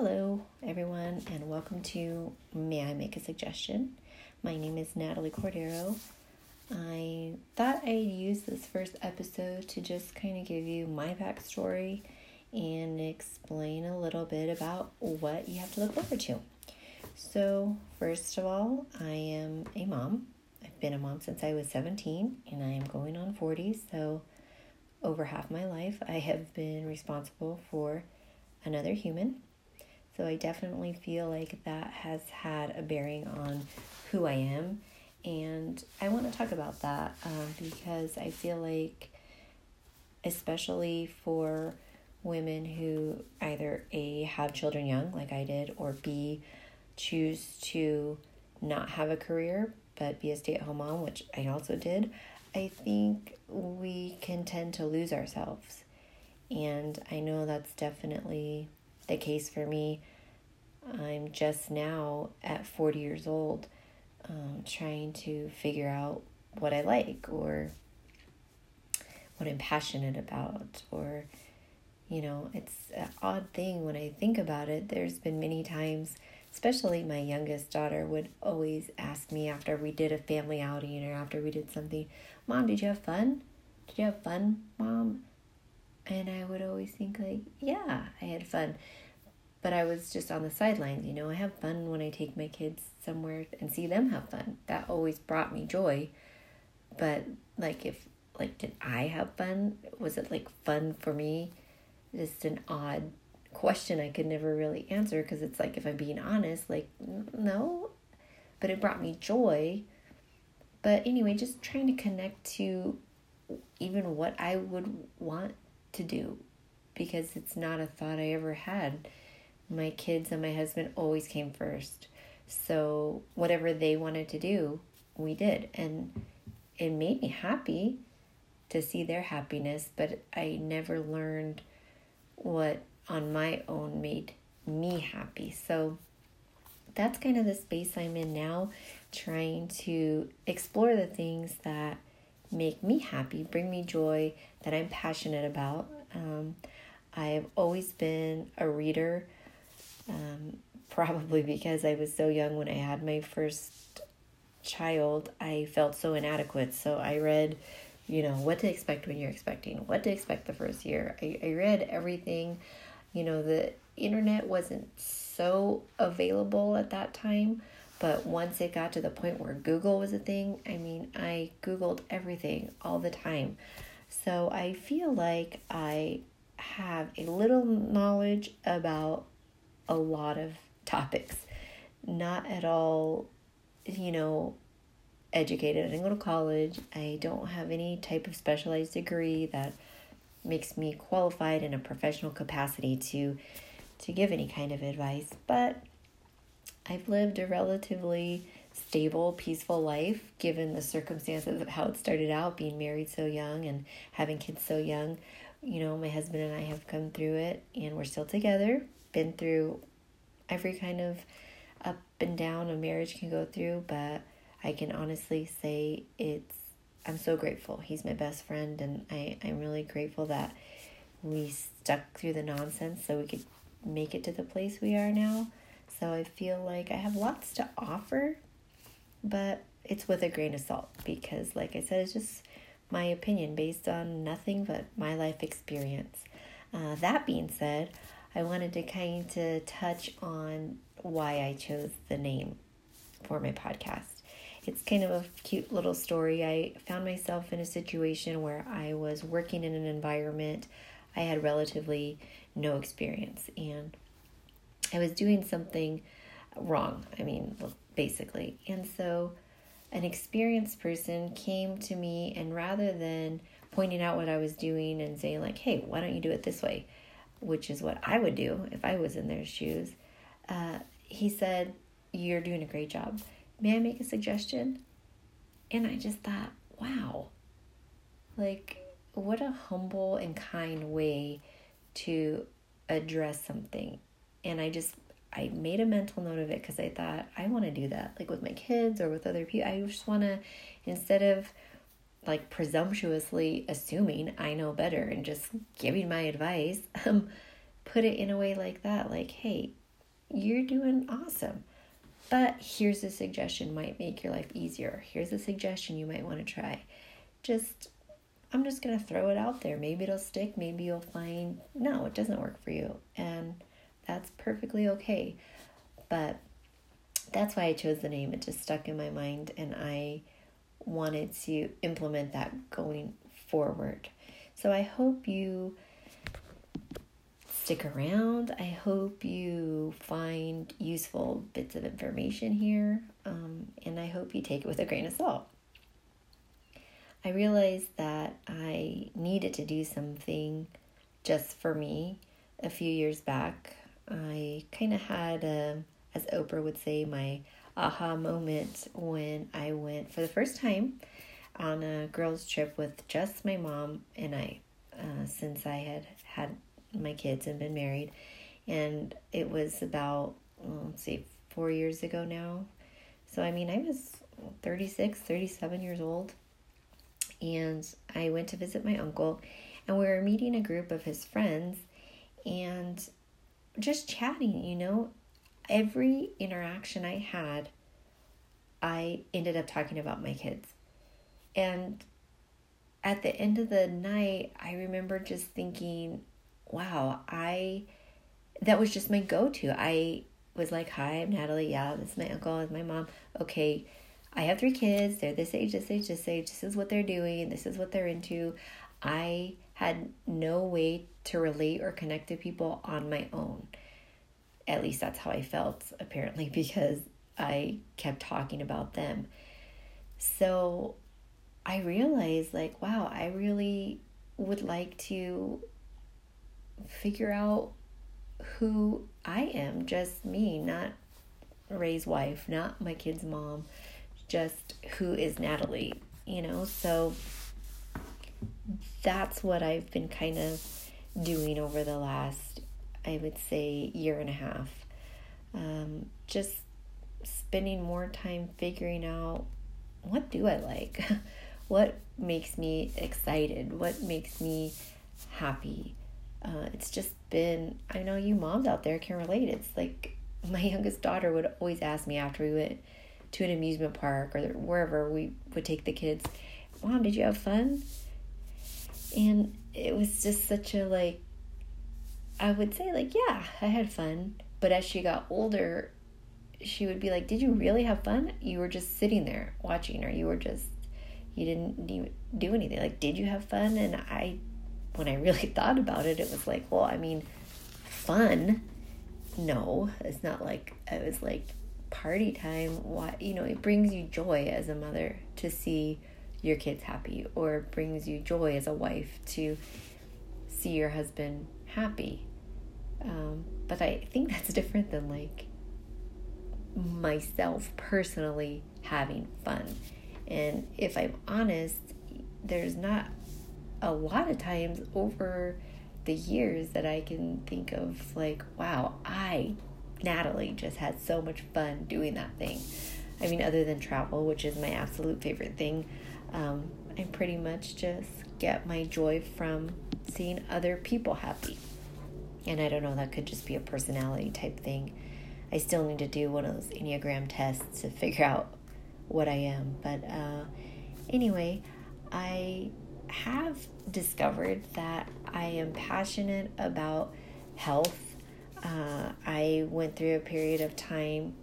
Hello, everyone, and welcome to May I Make a Suggestion? My name is Natalie Cordero. I thought I'd use this first episode to just kind of give you my backstory and explain a little bit about what you have to look forward to. So, first of all, I am a mom. I've been a mom since I was 17 and I am going on 40, so over half my life I have been responsible for another human so I definitely feel like that has had a bearing on who I am. And I want to talk about that um, because I feel like, especially for women who either A, have children young, like I did, or B, choose to not have a career but be a stay at home mom, which I also did, I think we can tend to lose ourselves. And I know that's definitely the case for me. I'm just now at 40 years old um, trying to figure out what I like or what I'm passionate about or you know it's an odd thing when I think about it. There's been many times especially my youngest daughter would always ask me after we did a family outing or after we did something mom did you have fun? Did you have fun mom? And I would always think like yeah I had fun but I was just on the sidelines. You know, I have fun when I take my kids somewhere and see them have fun. That always brought me joy. But like, if like, did I have fun? Was it like fun for me? Just an odd question I could never really answer because it's like, if I'm being honest, like, no, but it brought me joy. But anyway, just trying to connect to even what I would want to do because it's not a thought I ever had my kids and my husband always came first. So whatever they wanted to do, we did. And it made me happy to see their happiness, but I never learned what on my own made me happy. So that's kind of the space I'm in now, trying to explore the things that make me happy, bring me joy, that I'm passionate about. Um, I've always been a reader um, probably because I was so young when I had my first child, I felt so inadequate. So I read, you know, what to expect when you're expecting, what to expect the first year. I, I read everything. You know, the internet wasn't so available at that time. But once it got to the point where Google was a thing, I mean, I Googled everything all the time. So I feel like I have a little knowledge about a lot of topics. Not at all, you know, educated. I didn't go to college. I don't have any type of specialized degree that makes me qualified in a professional capacity to to give any kind of advice, but I've lived a relatively stable, peaceful life given the circumstances of how it started out, being married so young and having kids so young. You know, my husband and I have come through it and we're still together been through every kind of up and down a marriage can go through, but I can honestly say it's I'm so grateful. He's my best friend and I, I'm really grateful that we stuck through the nonsense so we could make it to the place we are now. So I feel like I have lots to offer, but it's with a grain of salt because like I said, it's just my opinion based on nothing but my life experience. Uh, that being said, I wanted to kind of touch on why I chose the name for my podcast. It's kind of a cute little story. I found myself in a situation where I was working in an environment I had relatively no experience and I was doing something wrong. I mean, basically. And so an experienced person came to me and rather than pointing out what I was doing and saying like, "Hey, why don't you do it this way?" Which is what I would do if I was in their shoes, uh, he said, You're doing a great job. May I make a suggestion? And I just thought, wow, like, what a humble and kind way to address something. And I just, I made a mental note of it because I thought, I want to do that, like with my kids or with other people. I just want to, instead of like presumptuously assuming I know better and just giving my advice, um, put it in a way like that like, hey, you're doing awesome. But here's a suggestion might make your life easier. Here's a suggestion you might want to try. Just I'm just going to throw it out there. Maybe it'll stick, maybe you'll find no, it doesn't work for you. And that's perfectly okay. But that's why I chose the name. It just stuck in my mind and I wanted to implement that going forward. So I hope you stick around. I hope you find useful bits of information here, um, and I hope you take it with a grain of salt. I realized that I needed to do something just for me a few years back. I kind of had, a, um, as Oprah would say, my aha moment when I went for the first time on a girls' trip with just my mom and I, uh, since I had had my kids and been married. And it was about, let's see, four years ago now. So, I mean, I was 36, 37 years old. And I went to visit my uncle, and we were meeting a group of his friends and just chatting, you know. Every interaction I had, I ended up talking about my kids. And at the end of the night, I remember just thinking, wow, I that was just my go-to. I was like, "Hi, I'm Natalie. Yeah, this is my uncle, this is my mom. Okay, I have three kids. They're this age, this age, this age. This is what they're doing. This is what they're into." I had no way to relate or connect to people on my own. At least that's how I felt, apparently, because I kept talking about them. So I realized, like, wow, I really would like to figure out who I am, just me, not Ray's wife, not my kid's mom, just who is Natalie, you know? So that's what I've been kind of doing over the last, I would say, year and a half. Um, just spending more time figuring out what do I like? what makes me excited? What makes me happy? uh, it's just been i know you moms out there can relate it's like my youngest daughter would always ask me after we went to an amusement park or wherever we would take the kids mom did you have fun and it was just such a like i would say like yeah i had fun but as she got older she would be like did you really have fun you were just sitting there watching or you were just you didn't do anything like did you have fun and i when I really thought about it, it was like, well, I mean, fun. No, it's not like it was like party time. Why, you know, it brings you joy as a mother to see your kids happy, or brings you joy as a wife to see your husband happy. Um, but I think that's different than like myself personally having fun. And if I'm honest, there's not a lot of times over the years that I can think of, like, wow, I, Natalie, just had so much fun doing that thing. I mean, other than travel, which is my absolute favorite thing, um, I pretty much just get my joy from seeing other people happy. And I don't know, that could just be a personality type thing. I still need to do one of those Enneagram tests to figure out what I am. But uh, anyway, I have discovered that I am passionate about health. Uh, I went through a period of time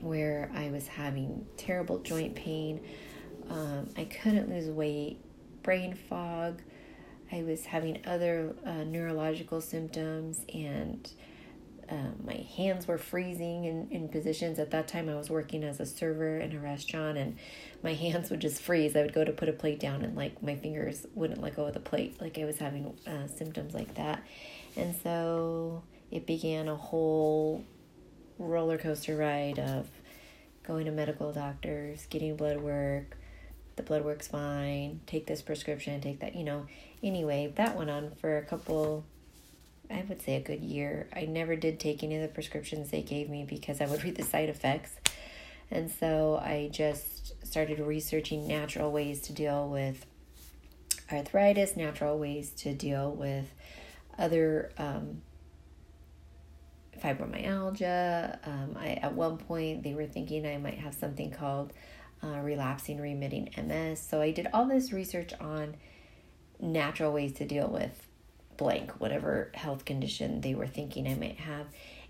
where I was having terrible joint pain. Um, I couldn't lose weight, brain fog. I was having other uh, neurological symptoms, and um, my hands were freezing in, in positions. At that time, I was working as a server in a restaurant, and my hands would just freeze. I would go to put a plate down, and like my fingers wouldn't let go of the plate. Like I was having uh, symptoms like that, and so it began a whole roller coaster ride of going to medical doctors, getting blood work. The blood work's fine. Take this prescription. Take that. You know. Anyway, that went on for a couple I would say a good year. I never did take any of the prescriptions they gave me because I would read the side effects. And so I just started researching natural ways to deal with arthritis, natural ways to deal with other um, fibromyalgia. Um, I at one point they were thinking I might have something called uh, relapsing remitting MS. So I did all this research on natural ways to deal with blank whatever health condition they were thinking I might have,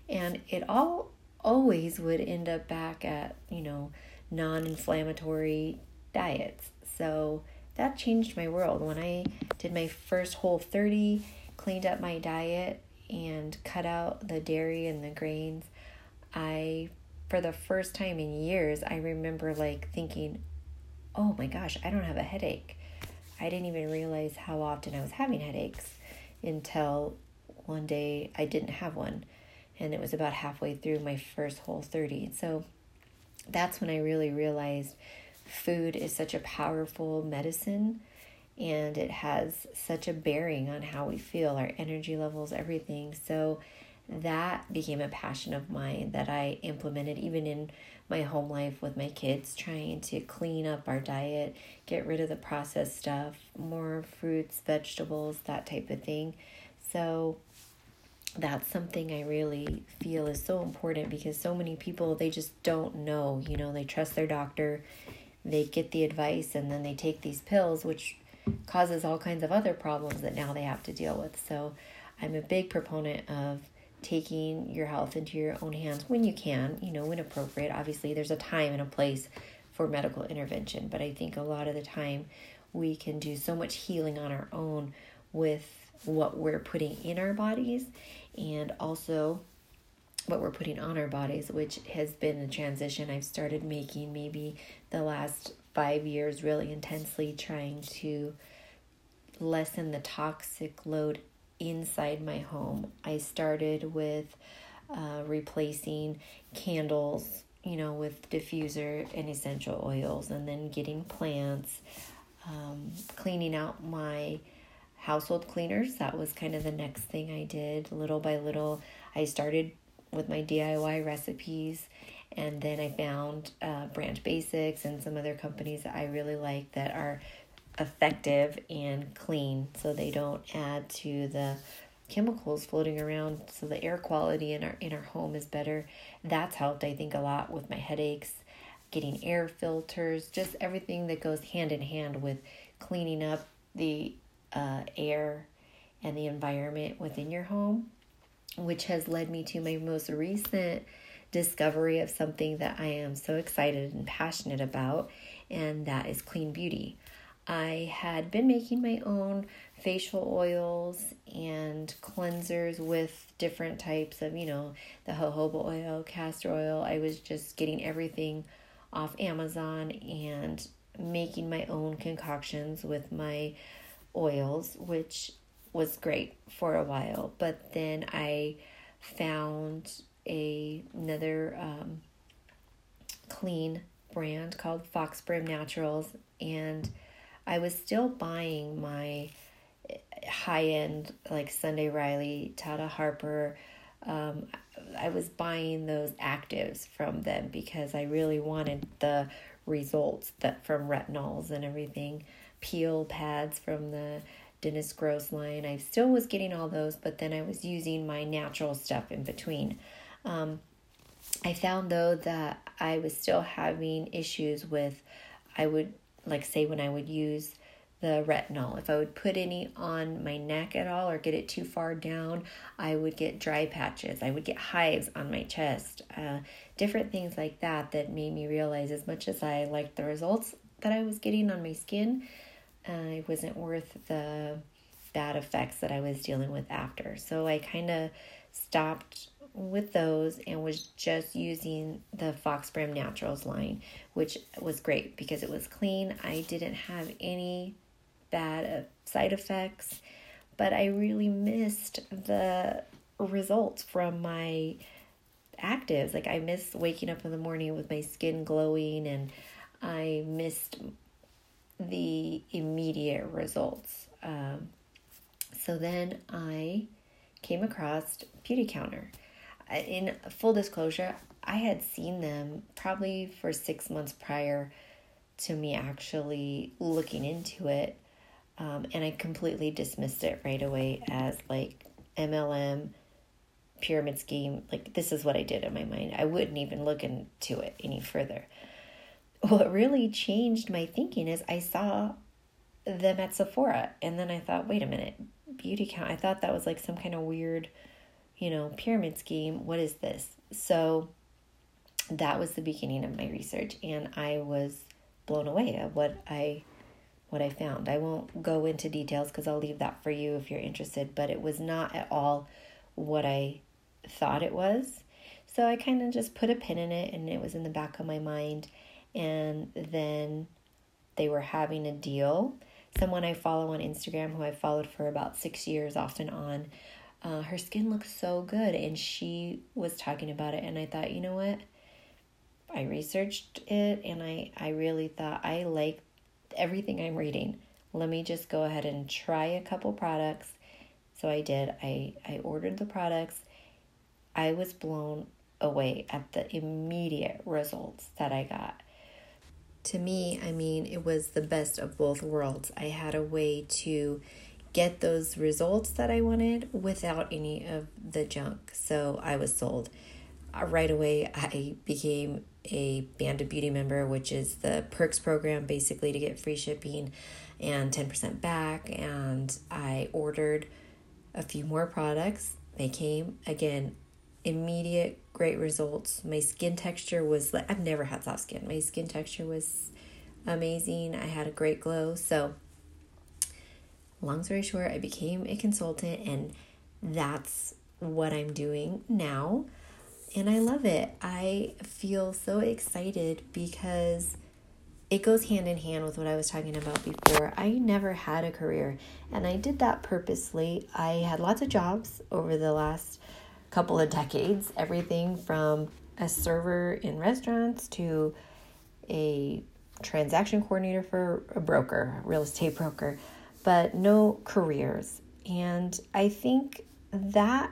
and it all always would end up back at you know non-inflammatory diets. So that changed my world when I did my first whole 30, cleaned up my diet and cut out the dairy and the grains. I for the first time in years, I remember like thinking, "Oh my gosh, I don't have a headache." I didn't even realize how often I was having headaches until one day I didn't have one. And it was about halfway through my first whole 30. So that's when I really realized food is such a powerful medicine and it has such a bearing on how we feel, our energy levels, everything. So that became a passion of mine that I implemented even in my home life with my kids, trying to clean up our diet, get rid of the processed stuff, more fruits, vegetables, that type of thing. So that's something I really feel is so important because so many people they just don't know, you know, they trust their doctor they get the advice and then they take these pills, which causes all kinds of other problems that now they have to deal with. So I'm a big proponent of taking your health into your own hands when you can, you know, when appropriate. Obviously, there's a time and a place for medical intervention, but I think a lot of the time we can do so much healing on our own with what we're putting in our bodies and also what we're putting on our bodies, which has been a transition I've started making maybe the last five years, really intensely trying to lessen the toxic load inside my home. I started with uh, replacing candles, you know, with diffuser and essential oils, and then getting plants, um, cleaning out my household cleaners. That was kind of the next thing I did. Little by little, I started with my DIY recipes. And then I found uh, Branch Basics and some other companies that I really like that are effective and clean so they don't add to the chemicals floating around so the air quality in our in our home is better that's helped i think a lot with my headaches getting air filters just everything that goes hand in hand with cleaning up the uh, air and the environment within your home which has led me to my most recent discovery of something that I am so excited and passionate about, and that is clean beauty. I had been making my own facial oils and cleansers with different types of, you know, the jojoba oil, castor oil. I was just getting everything off Amazon and making my own concoctions with my oils, which was great for a while, but then I found a another um, clean brand called Fox Brim Naturals, and I was still buying my high end like Sunday Riley, Tata Harper. Um, I was buying those actives from them because I really wanted the results that from retinols and everything, peel pads from the Dennis Gross line. I still was getting all those, but then I was using my natural stuff in between. Um, I found though that I was still having issues with, I would like say when I would use the retinol. If I would put any on my neck at all or get it too far down, I would get dry patches. I would get hives on my chest. Uh, different things like that that made me realize as much as I liked the results that I was getting on my skin, uh, it wasn't worth the bad effects that I was dealing with after. So I kind of stopped with those and was just using the Fox Brim Naturals line, which was great because it was clean. I didn't have any bad uh, side effects, but I really missed the results from my actives. Like I missed waking up in the morning with my skin glowing and I missed the immediate results. Um, so then I came across Beautycounter. In full disclosure, I had seen them probably for six months prior to me actually looking into it. Um, and I completely dismissed it right away as like MLM pyramid scheme. Like, this is what I did in my mind. I wouldn't even look into it any further. What really changed my thinking is I saw them at Sephora, and then I thought, wait a minute, beauty count. I thought that was like some kind of weird, you know, pyramid scheme. What is this? So that was the beginning of my research, and I was blown away at what I what I found. I won't go into details because I'll leave that for you if you're interested, but it was not at all what I thought it was. So I kind of just put a pin in it and it was in the back of my mind. And then they were having a deal. Someone I follow on Instagram who I followed for about six years off and on, uh, her skin looks so good. And she was talking about it. And I thought, you know what? I researched it and I, I really thought I like everything I'm reading. Let me just go ahead and try a couple products. So I did. I, I ordered the products. I was blown away at the immediate results that I got. To me, I mean, it was the best of both worlds. I had a way to get those results that I wanted without any of the junk. So I was sold. Uh, right away, I became a Band of Beauty member, which is the perks program basically to get free shipping and 10% back. And I ordered a few more products. They came again, immediate great results. My skin texture was like I've never had soft skin. My skin texture was amazing. I had a great glow. So, long story short, I became a consultant, and that's what I'm doing now and I love it. I feel so excited because it goes hand in hand with what I was talking about before. I never had a career, and I did that purposely. I had lots of jobs over the last couple of decades everything from a server in restaurants to a transaction coordinator for a broker, a real estate broker, but no careers. And I think that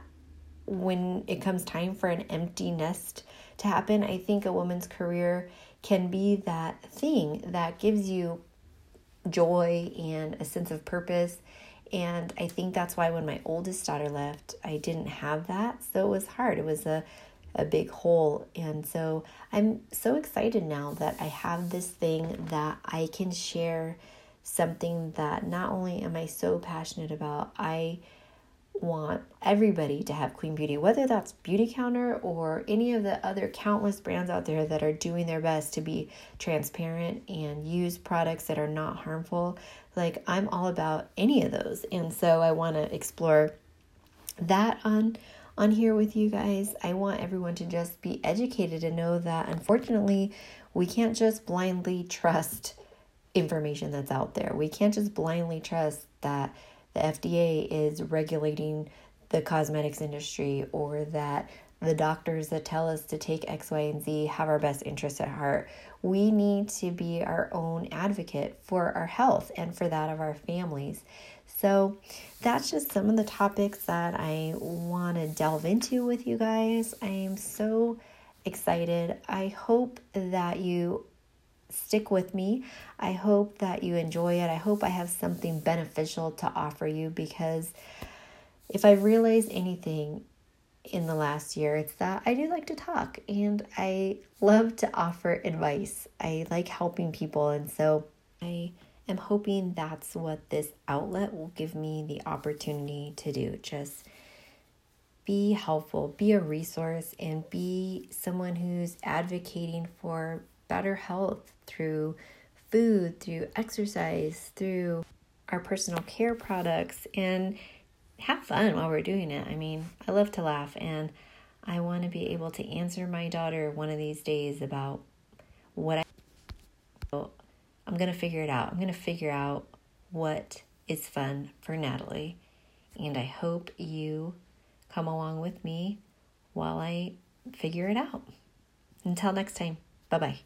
when it comes time for an empty nest to happen, I think a woman's career can be that thing that gives you joy and a sense of purpose. And I think that's why when my oldest daughter left, I didn't have that. So it was hard. It was a, a big hole. And so I'm so excited now that I have this thing that I can share something that not only am I so passionate about, I want everybody to have clean beauty, whether that's Beautycounter or any of the other countless brands out there that are doing their best to be transparent and use products that are not harmful. Like, I'm all about any of those. And so I want to explore that on on here with you guys. I want everyone to just be educated and know that unfortunately, we can't just blindly trust information that's out there. We can't just blindly trust that the FDA is regulating the cosmetics industry or that the doctors that tell us to take X, Y, and Z have our best interests at heart. We need to be our own advocate for our health and for that of our families. So, that's just some of the topics that I want to delve into with you guys. I am so excited. I hope that you stick with me. I hope that you enjoy it. I hope I have something beneficial to offer you because if I realize anything in the last year, it's that I do like to talk and I love to offer advice. I like helping people, and so I am hoping that's what this outlet will give me the opportunity to do. Just be helpful, be a resource, and be someone who's advocating for better health through food, through exercise, through our personal care products, and have fun while we're doing it. I mean, I love to laugh, and I want to be able to answer my daughter one of these days about what I. I'm going to figure it out. I'm going to figure out what is fun for Natalie. And I hope you come along with me while I figure it out. Until next time, bye bye.